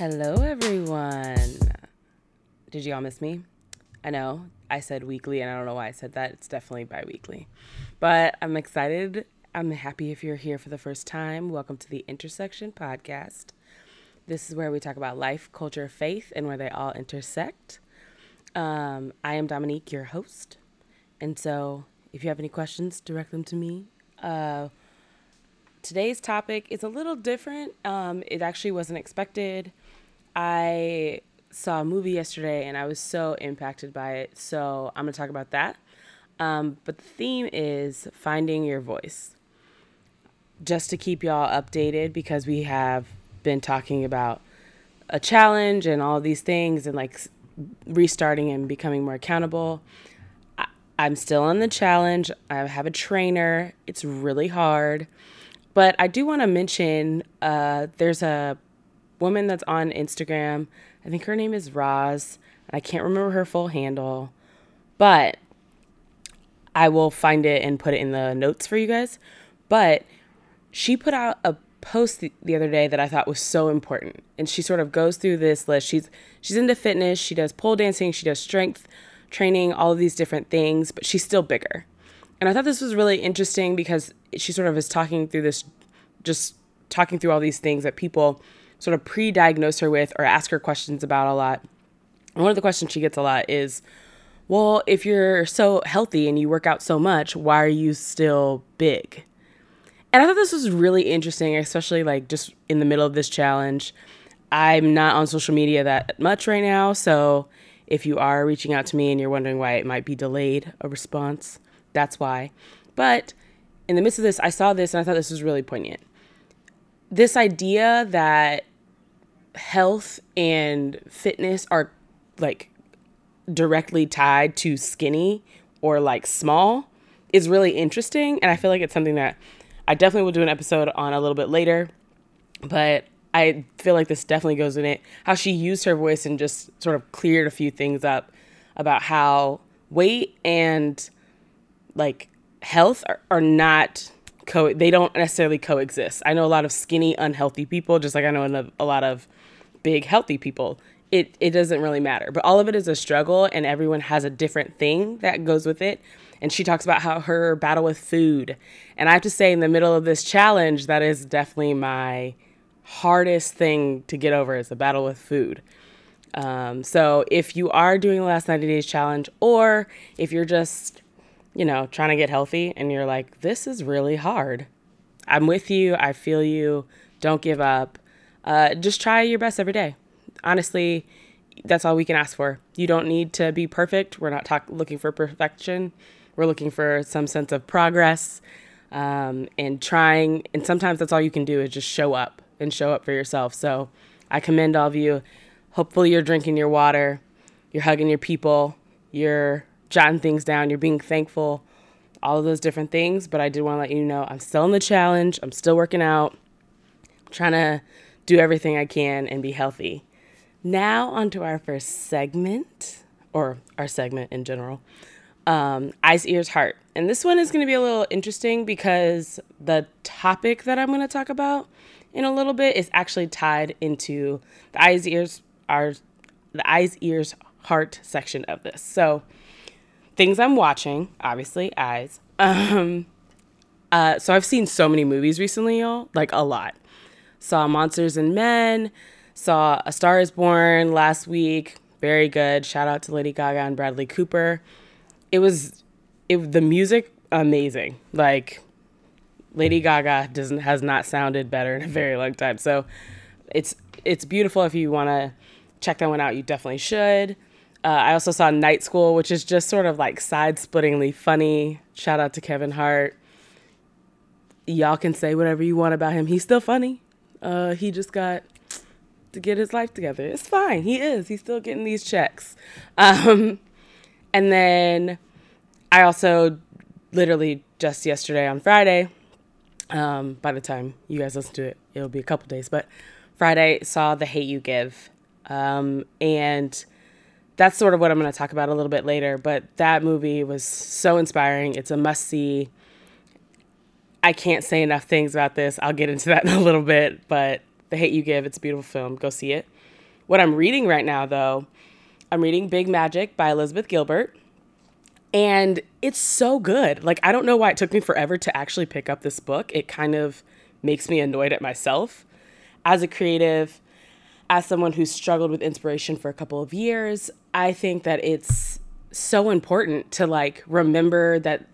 Hello, everyone. Did you all miss me? I know I said weekly, and I don't know why I said that. It's definitely bi weekly. But I'm excited. I'm happy if you're here for the first time. Welcome to the Intersection Podcast. This is where we talk about life, culture, faith, and where they all intersect. Um, I am Dominique, your host. And so if you have any questions, direct them to me. Uh, today's topic is a little different. Um, it actually wasn't expected. I saw a movie yesterday and I was so impacted by it. So I'm going to talk about that. Um, but the theme is finding your voice. Just to keep y'all updated because we have been talking about a challenge and all these things and like restarting and becoming more accountable. I, I'm still on the challenge. I have a trainer. It's really hard. But I do want to mention uh, there's a woman that's on Instagram. I think her name is Roz. I can't remember her full handle, but I will find it and put it in the notes for you guys. But she put out a post the, the other day that I thought was so important. And she sort of goes through this list. She's she's into fitness, she does pole dancing, she does strength training, all of these different things, but she's still bigger. And I thought this was really interesting because she sort of is talking through this just talking through all these things that people sort of pre-diagnose her with or ask her questions about a lot. And one of the questions she gets a lot is, well, if you're so healthy and you work out so much, why are you still big? And I thought this was really interesting, especially like just in the middle of this challenge. I'm not on social media that much right now, so if you are reaching out to me and you're wondering why it might be delayed a response, that's why. But in the midst of this, I saw this and I thought this was really poignant. This idea that health and fitness are like directly tied to skinny or like small is really interesting. And I feel like it's something that I definitely will do an episode on a little bit later. But I feel like this definitely goes in it. How she used her voice and just sort of cleared a few things up about how weight and like health are, are not co they don't necessarily coexist. I know a lot of skinny unhealthy people just like I know a lot of big healthy people. It it doesn't really matter. But all of it is a struggle and everyone has a different thing that goes with it. And she talks about how her battle with food. And I have to say in the middle of this challenge that is definitely my hardest thing to get over is the battle with food. Um, so if you are doing the last 90 days challenge or if you're just you know, trying to get healthy and you're like, this is really hard. I'm with you. I feel you. Don't give up. Uh, just try your best every day. Honestly, that's all we can ask for. You don't need to be perfect. We're not talk- looking for perfection. We're looking for some sense of progress um, and trying. And sometimes that's all you can do is just show up and show up for yourself. So I commend all of you. Hopefully, you're drinking your water, you're hugging your people, you're jotting things down, you're being thankful, all of those different things. But I did want to let you know I'm still in the challenge, I'm still working out, I'm trying to do everything I can and be healthy. Now, on to our first segment, or our segment in general um, Eyes, Ears, Heart. And this one is going to be a little interesting because the topic that I'm going to talk about in a little bit is actually tied into the eyes, ears, are the eyes, ears, heart section of this. So, things I'm watching, obviously, eyes. Um, uh, so I've seen so many movies recently, y'all, like a lot. Saw Monsters and Men, saw A Star is Born last week, very good. Shout out to Lady Gaga and Bradley Cooper. It was it the music amazing. Like Lady Gaga doesn't has not sounded better in a very long time. So it's it's beautiful if you want to check that one out, you definitely should. Uh, I also saw Night School, which is just sort of like side splittingly funny. Shout out to Kevin Hart. Y'all can say whatever you want about him. He's still funny. Uh, he just got to get his life together. It's fine. He is. He's still getting these checks. Um, and then I also literally just yesterday on Friday, um, by the time you guys listen to it, it'll be a couple days, but Friday saw The Hate U Give. Um, and that's sort of what I'm going to talk about a little bit later. But that movie was so inspiring. It's a must see. I can't say enough things about this. I'll get into that in a little bit. But The Hate U Give, it's a beautiful film. Go see it. what I'm reading right now, though, I'm reading Big Magic by Elizabeth Gilbert. And it's so good. Like, I don't know why it took me forever to actually pick up this book. It kind of makes me annoyed at myself. As a creative, as someone who's struggled with inspiration for a couple of years, I think that it's so important to like remember that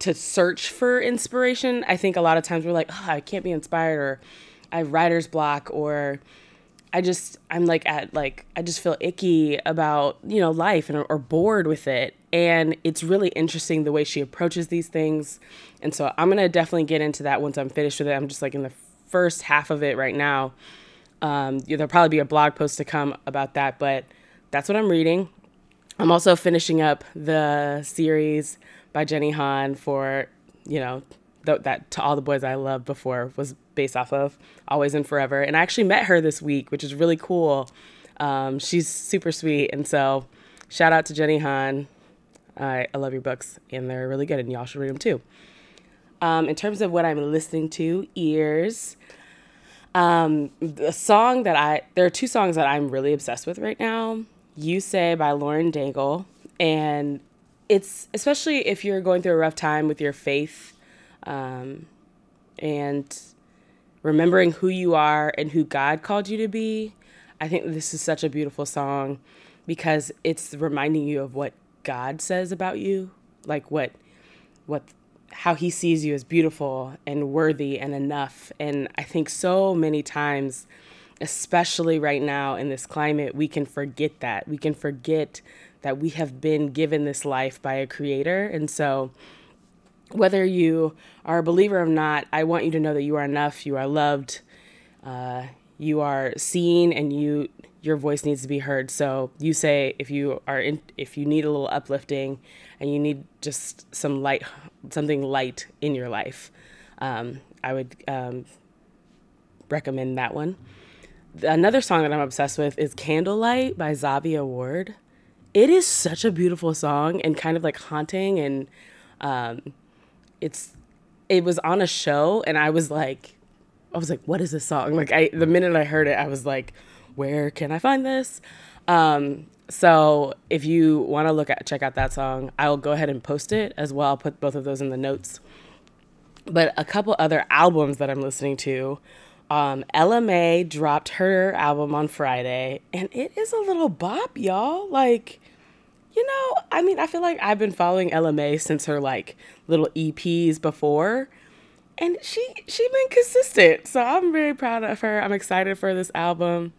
to search for inspiration. I think a lot of times we're like, oh, I can't be inspired, or I have writer's block, or I just I'm like at like I just feel icky about you know life and or bored with it. And it's really interesting the way she approaches these things. And so I'm gonna definitely get into that once I'm finished with it. I'm just like in the first half of it right now. Um, there'll probably be a blog post to come about that, but that's what I'm reading. I'm also finishing up the series by Jenny Han for, you know, th- that to all the boys I loved before was based off of Always and Forever. And I actually met her this week, which is really cool. Um, she's super sweet. And so shout out to Jenny Han. I, I love your books and they're really good and y'all should read them too. Um, in terms of what I'm listening to, ears. Um, the song that I there are two songs that I'm really obsessed with right now. You Say by Lauren Daigle. And it's especially if you're going through a rough time with your faith um, and remembering who you are and who God called you to be. I think this is such a beautiful song because it's reminding you of what God says about you, like what what how he sees you as beautiful and worthy and enough. And I think so many times especially right now in this climate, we can forget that. We can forget that we have been given this life by a creator. And so, whether you are a believer or not, I want you to know that you are enough, you are loved, uh, you are seen, and you your voice needs to be heard. So you say if you are in, if you need a little uplifting, and you need just some light, something light in your life, um, I would um, recommend that one another song that I'm obsessed with is Candlelight by Zavia Ward. It is such a beautiful song and kind of like haunting and um it's it was on a show and I was like I was like what is this song? Like I the minute I heard it I was like where can I find this? Um so if you want to look at check out that song, I'll go ahead and post it as well. I'll put both of those in the notes. But a couple other albums that I'm listening to um, Ella Mai dropped her album on Friday, and it is a little bop, y'all. Like, you know, I mean, I feel like I've been following Ella Mai since her like little EPs before, and she she been consistent. So I'm very proud of her. I'm excited for this album.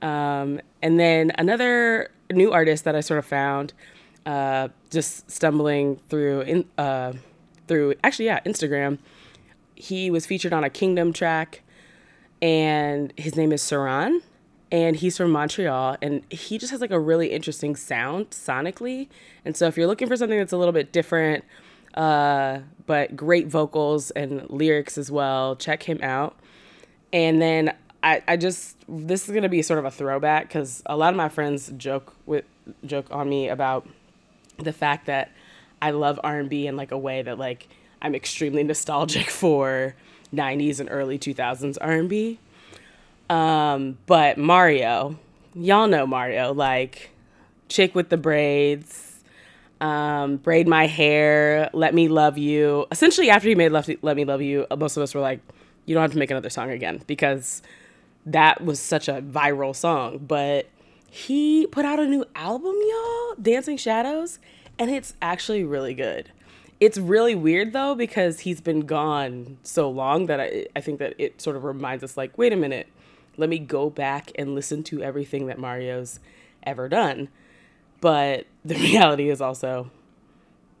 Um, and then another new artist that I sort of found, uh, just stumbling through in uh, through actually yeah Instagram. He was featured on a Kingdom track and his name is Saran and he's from Montreal and he just has like a really interesting sound sonically. And so if you're looking for something that's a little bit different uh, but great vocals and lyrics as well, check him out. And then I, I just this is gonna be sort of a throwback because a lot of my friends joke with joke on me about the fact that I love R and B in like a way that like I'm extremely nostalgic for 90s and early 2000s R&B. Um, but Mario, y'all know Mario, like chick with the braids, um, braid my hair, let me love you. Essentially, after he made let, let me love you, most of us were like, you don't have to make another song again because that was such a viral song. But he put out a new album, y'all, Dancing Shadows, and it's actually really good. It's really weird though because he's been gone so long that I, I think that it sort of reminds us like, wait a minute, let me go back and listen to everything that Mario's ever done. But the reality is also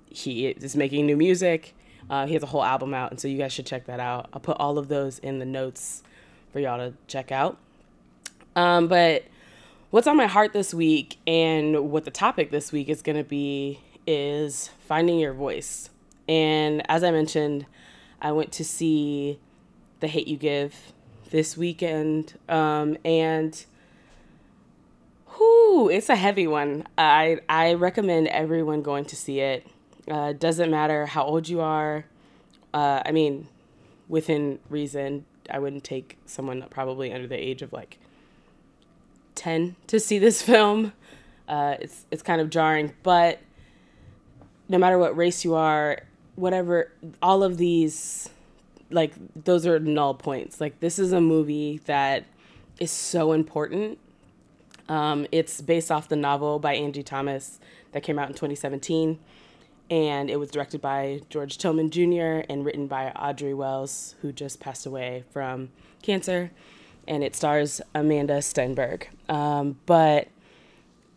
he is making new music. Uh, he has a whole album out, and so you guys should check that out. I'll put all of those in the notes for y'all to check out. Um, but what's on my heart this week and what the topic this week is going to be is finding your voice. And as I mentioned, I went to see The Hate U Give this weekend. Um, and whoo, it's a heavy one. I, I recommend everyone going to see it. Uh, doesn't matter how old you are. Uh, I mean, within reason, I wouldn't take someone probably under the age of like 10 to see this film. Uh, it's it's kind of jarring, but no matter what race you are, whatever, all of these, like those are null points. Like this is a movie that is so important. Um, it's based off the novel by Angie Thomas that came out in 2017, and it was directed by George Tillman Jr. and written by Audrey Wells, who just passed away from cancer, and it stars Amandla Stenberg. Um, but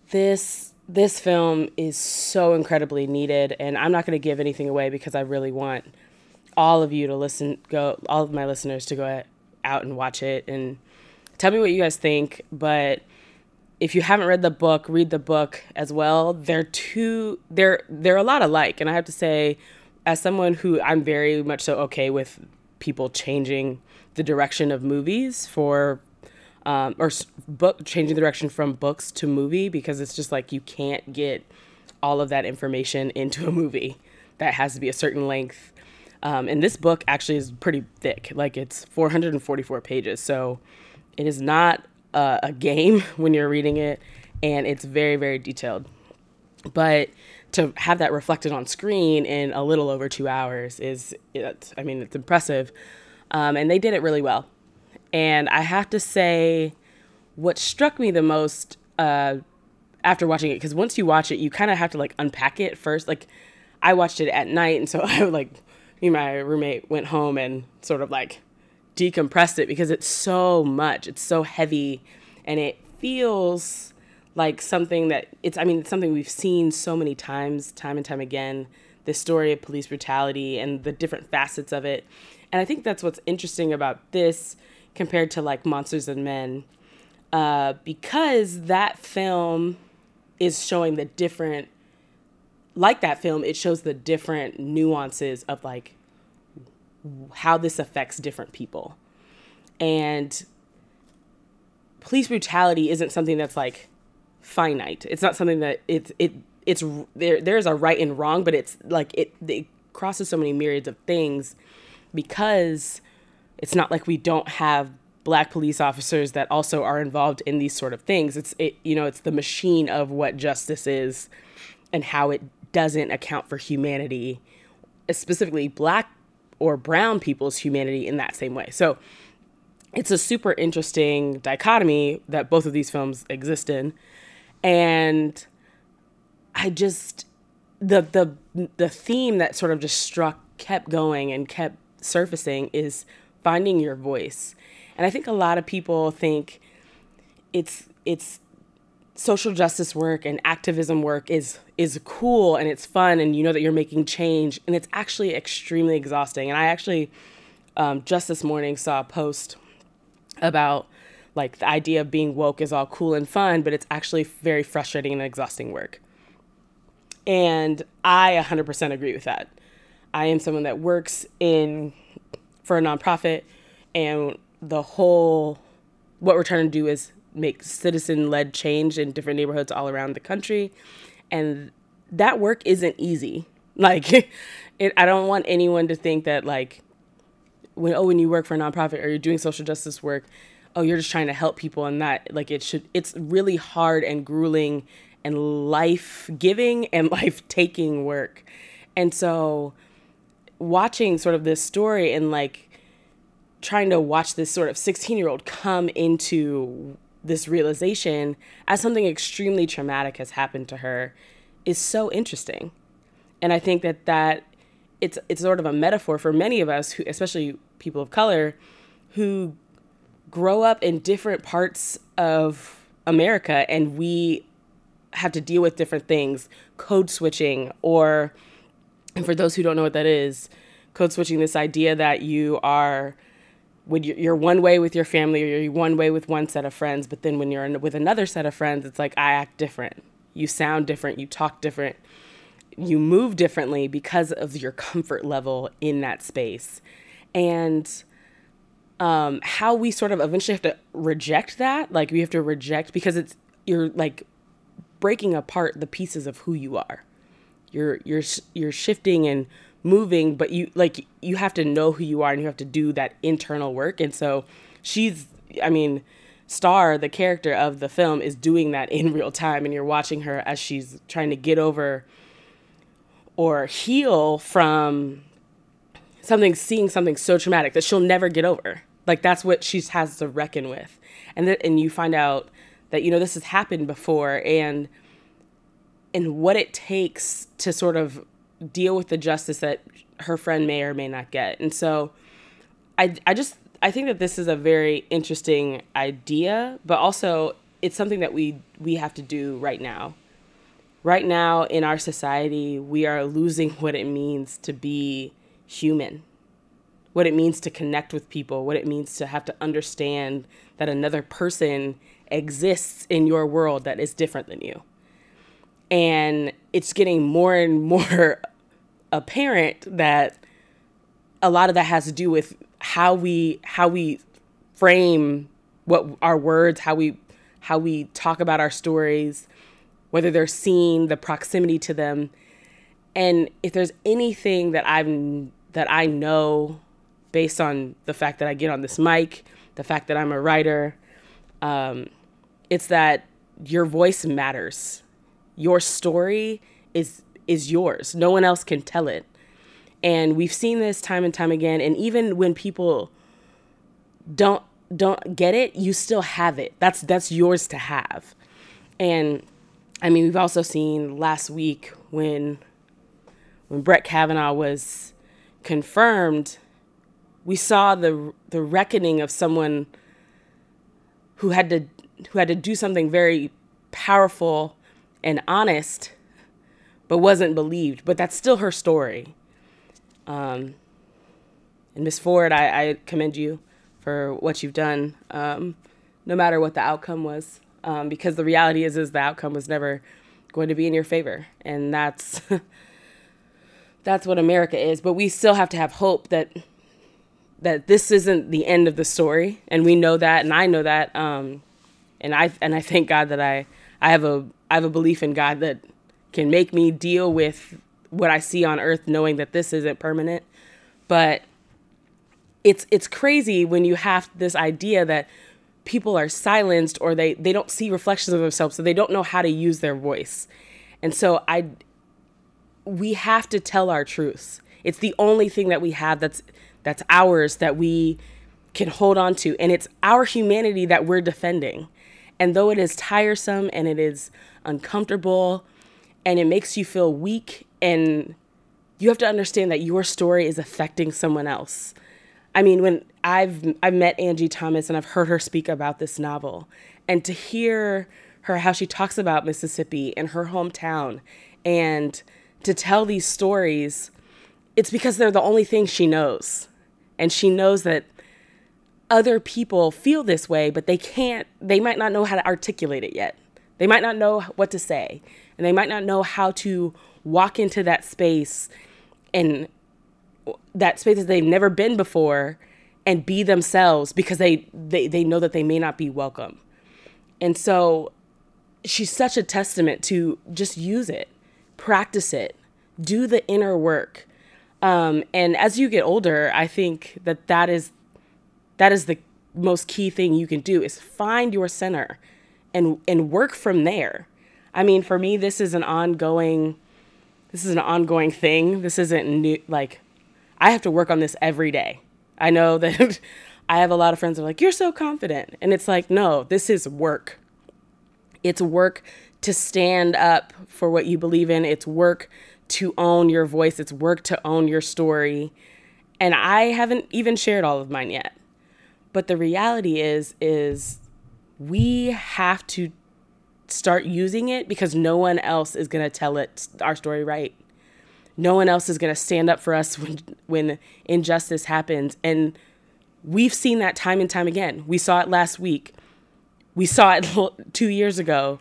this this film is so incredibly needed, and I'm not going to give anything away because I really want all of you to listen, go, all of my listeners to go out and watch it and tell me what you guys think. But if you haven't read the book, read the book as well. They're two, they're they're a lot alike, and I have to say, as someone who I'm very much so okay with people changing the direction of movies for um, or book changing the direction from books to movie because it's just like you can't get all of that information into a movie that has to be a certain length. Um, and this book actually is pretty thick like it's 444 pages so it is not a, a game when you're reading it and it's very very detailed. But to have that reflected on screen in a little over two hours is i mean it's impressive. Um, and they did it really well and I have to say, what struck me the most uh, after watching it, because once you watch it, you kind of have to like unpack it first. Like, I watched it at night, and so I like, me and my roommate went home and sort of like decompressed it because it's so much. It's so heavy, and it feels like something that it's. I mean, it's something we've seen so many times, time and time again. This story of police brutality and the different facets of it, and I think that's what's interesting about this compared to like Monsters and Men, uh, because that film is showing the different, like that film, it shows the different nuances of like how this affects different people. And police brutality isn't something that's like finite. It's not something that it's it it's there there's a right and wrong, but it's like it it crosses so many myriads of things because it's not like we don't have black police officers that also are involved in these sort of things. It's it you know, it's the machine of what justice is and how it doesn't account for humanity, specifically black or brown people's humanity in that same way. So it's a super interesting dichotomy that both of these films exist in. And I just the the the theme that sort of just struck kept going and kept surfacing is finding your voice. And I think a lot of people think it's it's social justice work and activism work is is cool and it's fun and you know that you're making change and it's actually extremely exhausting. And I actually um, just this morning saw a post about like the idea of being woke is all cool and fun, but it's actually very frustrating and exhausting work. And I 100% agree with that. I am someone that works in for a nonprofit and the whole what we're trying to do is make citizen led change in different neighborhoods all around the country. And that work isn't easy. Like it, i don't want anyone to think that like when oh when you work for a nonprofit or you're doing social justice work oh you're just trying to help people and that like it should it's really hard and grueling and life giving and life taking work. And so watching sort of this story and like trying to watch this sort of 16 year old come into this realization as something extremely traumatic has happened to her is so interesting. And i think that that it's it's sort of a metaphor for many of us who especially people of color who grow up in different parts of america and we have to deal with different things code switching or and for those who don't know what that is, code switching this idea that you are when you're one way with your family or you're one way with one set of friends, but then when you're with another set of friends, it's like I act different. You sound different, you talk different, you move differently because of your comfort level in that space. And um, how we sort of eventually have to reject that, like we have to reject because it's you're like breaking apart the pieces of who you are you're you're you're shifting and moving but you like you have to know who you are and you have to do that internal work and so she's i mean Star, the character of the film, is doing that in real time, and you're watching her as she's trying to get over or heal from something, seeing something so traumatic that she'll never get over. Like that's what she has to reckon with, and th- and you find out that you know this has happened before, and and what it takes to sort of deal with the justice that her friend may or may not get, and so I I just I think that this is a very interesting idea, but also it's something that we we have to do right now. Right now in our society, we are losing what it means to be human. What it means to connect with people, what it means to have to understand that another person exists in your world that is different than you. And it's getting more and more apparent that a lot of that has to do with how we how we frame what our words, how we how we talk about our stories, whether they're seen, the proximity to them. And if there's anything that I've that I know based on the fact that I get on this mic, the fact that I'm a writer, um, it's that your voice matters. Your story is is yours. No one else can tell it. And we've seen this time and time again. And even when people don't don't get it, you still have it. That's that's yours to have. And I mean, we've also seen last week when when Brett Kavanaugh was confirmed, we saw the the reckoning of someone who had to who had to do something very powerful and honest, but wasn't believed. But that's still her story. Um, and Miss Ford, I, I, commend you for what you've done, um, no matter what the outcome was, um, because the reality is, is the outcome was never going to be in your favor, and that's that's what America is. But we still have to have hope that that this isn't the end of the story, and we know that, and I know that, um, and I and I thank God that I I have a I have a belief in God that can make me deal with what I see on earth knowing that this isn't permanent. But it's it's crazy when you have this idea that people are silenced or they they don't see reflections of themselves so they don't know how to use their voice. And so I we have to tell our truths. It's the only thing that we have that's that's ours that we can hold on to and it's our humanity that we're defending. And though it is tiresome and it is uncomfortable and it makes you feel weak and you have to understand that your story is affecting someone else. I mean, when I've I've met Angie Thomas and I've heard her speak about this novel, and to hear her how she talks about Mississippi and her hometown, and to tell these stories, it's because they're the only thing she knows, and she knows that other people feel this way, but they can't. They might not know how to articulate it yet. They might not know what to say, and they might not know how to walk into that space and that space that they've never been before and be themselves because they, they they know that they may not be welcome. And so she's such a testament to just use it, practice it, do the inner work. Um, and as you get older, I think that that is that is the most key thing you can do is find your center and and work from there. I mean, for me, this is an ongoing this is an ongoing thing. This isn't new. Like, I have to work on this every day. I know that I have a lot of friends that are like, you're so confident. And it's like, no, this is work. It's work to stand up for what you believe in. It's work to own your voice. It's work to own your story. And I haven't even shared all of mine yet. But the reality is, is we have to start using it because no one else is going to tell it our story right. No one else is going to stand up for us when when injustice happens and we've seen that time and time again. We saw it last week. We saw it 2 years ago.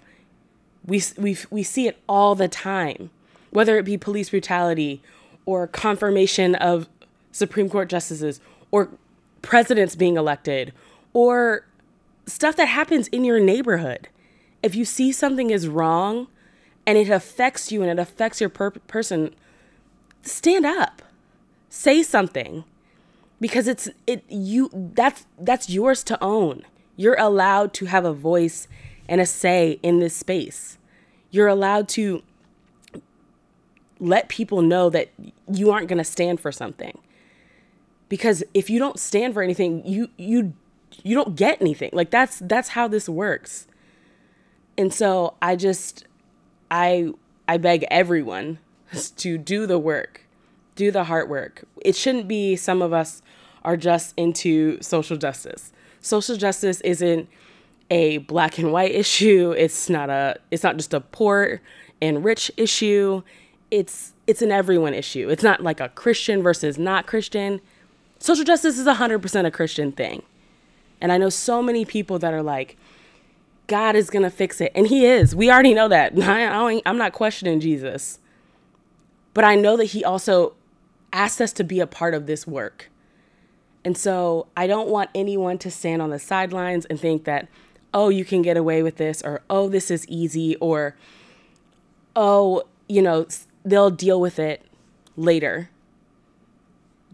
We we we see it all the time. Whether it be police brutality or confirmation of Supreme Court justices or presidents being elected or stuff that happens in your neighborhood if you see something is wrong and it affects you and it affects your per- person, stand up. Say something. Because it's it you that's that's yours to own. You're allowed to have a voice and a say in this space. You're allowed to let people know that you aren't going to stand for something. Because if you don't stand for anything, you you you don't get anything. Like that's that's how this works. And so I just I I beg everyone to do the work. Do the hard work. It shouldn't be some of us are just into social justice. Social justice isn't a black and white issue. It's not a it's not just a poor and rich issue. It's it's an everyone issue. It's not like a Christian versus not Christian. Social justice is 100% a Christian thing. And I know so many people that are like, God is going to fix it. And He is. We already know that. I, am not questioning Jesus. But I know that He also asked us to be a part of this work. And so I don't want anyone to stand on the sidelines and think that, oh, you can get away with this, or oh, this is easy, or oh, you know, they'll deal with it later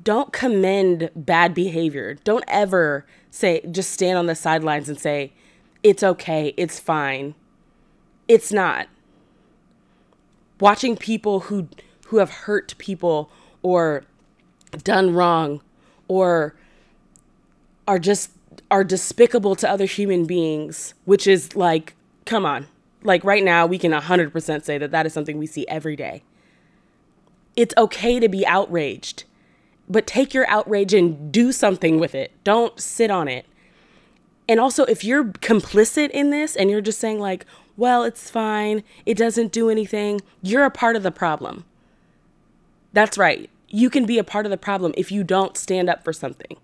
don't commend bad behavior. Don't ever say, just stand on the sidelines and say, it's okay, it's fine. It's not. Watching people who who have hurt people or done wrong or are just are despicable to other human beings, which is like, come on. Like right now, we can 100% say that that is something we see every day. It's okay to be outraged but take your outrage and do something with it. Don't sit on it. And also, if you're complicit in this and you're just saying, like, well, it's fine, it doesn't do anything, you're a part of the problem. That's right. You can be a part of the problem if you don't stand up for something.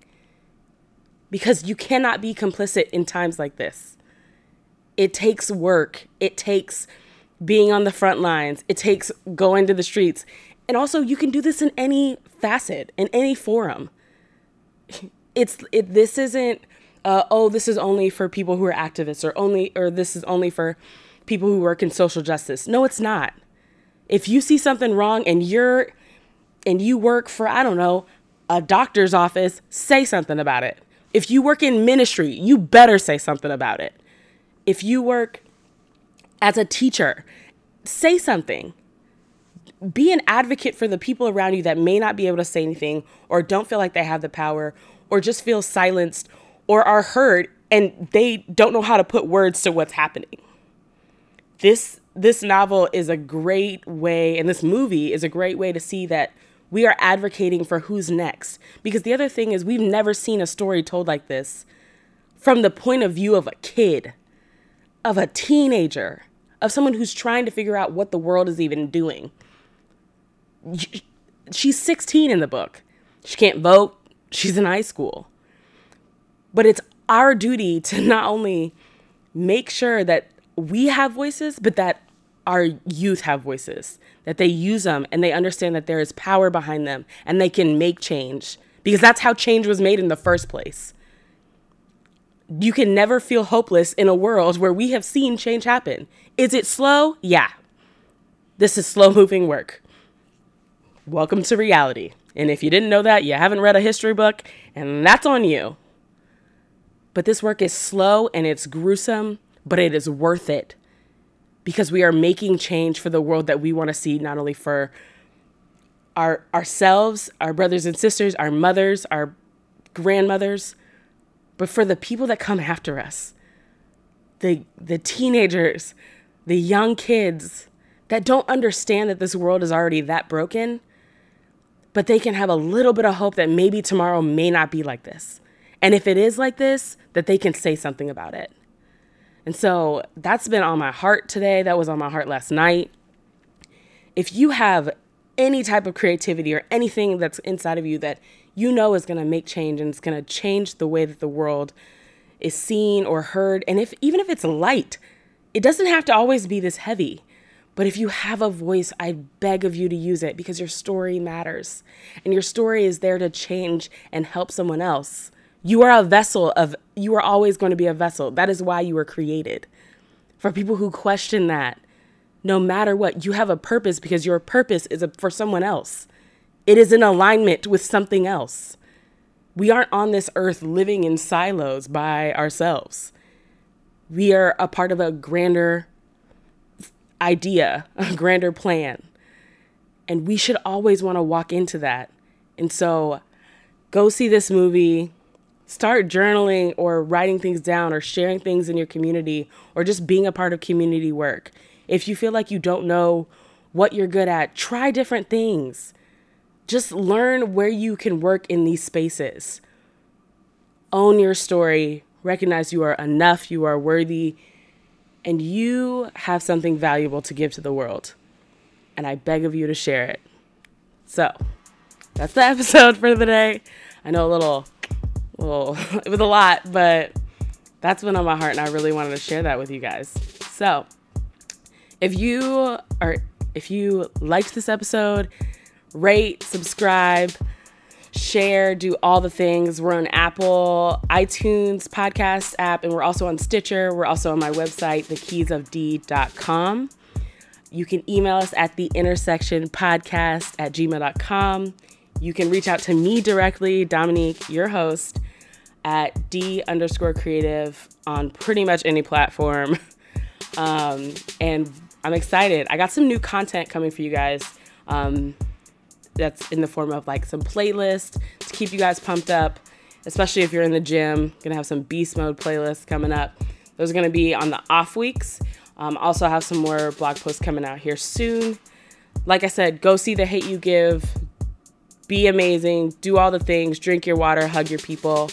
Because you cannot be complicit in times like this. It takes work, it takes being on the front lines, it takes going to the streets, and also, you can do this in any facet, in any forum. It's it. This isn't. Uh, oh, this is only for people who are activists, or only, or this is only for people who work in social justice. No, it's not. If you see something wrong and you're, and you work for I don't know, a doctor's office, say something about it. If you work in ministry, you better say something about it. If you work as a teacher, say something be an advocate for the people around you that may not be able to say anything or don't feel like they have the power or just feel silenced or are hurt and they don't know how to put words to what's happening. This this novel is a great way and this movie is a great way to see that we are advocating for who's next because the other thing is we've never seen a story told like this from the point of view of a kid, of a teenager, of someone who's trying to figure out what the world is even doing she's 16 in the book. She can't vote. She's in high school. But it's our duty to not only make sure that we have voices, but that our youth have voices, that they use them and they understand that there is power behind them and they can make change because that's how change was made in the first place. You can never feel hopeless in a world where we have seen change happen. Is it slow? Yeah. This is slow moving work welcome to reality. And if you didn't know that, you haven't read a history book, and that's on you. But this work is slow and it's gruesome, but it is worth it because we are making change for the world that we want to see, not only for our ourselves, our brothers and sisters, our mothers, our grandmothers, but for the people that come after us. The the teenagers, the young kids that don't understand that this world is already that broken but they can have a little bit of hope that maybe tomorrow may not be like this. And if it is like this, that they can say something about it. And so that's been on my heart today. That was on my heart last night. If you have any type of creativity or anything that's inside of you that you know is going to make change and it's going to change the way that the world is seen or heard, and if even if it's light, it doesn't have to always be this heavy. But if you have a voice, I beg of you to use it because your story matters. And your story is there to change and help someone else. You are a vessel of, you are always going to be a vessel. That is why you were created. For people who question that, no matter what, you have a purpose because your purpose is a, for someone else. It is in alignment with something else. We aren't on this earth living in silos by ourselves. We are a part of a grander idea, a grander plan. And we should always want to walk into that. And so go see this movie, start journaling or writing things down or sharing things in your community or just being a part of community work. If you feel like you don't know what you're good at, try different things. Just learn where you can work in these spaces. Own your story, recognize you are enough, you are worthy, and you have something valuable to give to the world. And I beg of you to share it. So, that's the episode for the day. I know a little, little, it was a lot, but that's been on my heart, and I really wanted to share that with you guys. So, if you are, if you liked this episode, rate, subscribe, share, do all the things. We're on Apple, iTunes podcast app, and we're also on Stitcher. We're also on my website, thekeysofd.com. You can email us at the intersection podcast at gmail.com. You can reach out to me directly, Dominique, your host, at D underscore creative on pretty much any platform. Um, and I'm excited. I got some new content coming for you guys. Um, that's in the form of like some playlists to keep you guys pumped up, especially if you're in the gym. Gonna have some beast mode playlists coming up. Those are gonna be on the off weeks. Um, also have some more blog posts coming out here soon. Like I said, go see the Hate U Give. Be amazing. Do all the things. Drink your water. Hug your people.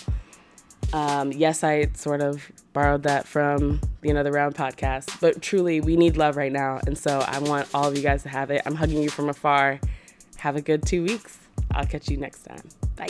Um, yes, I sort of borrowed that from the Another Round podcast, but truly, we need love right now. And so I want all of you guys to have it. I'm hugging you from afar. Have a good two weeks. I'll catch you next time. Bye.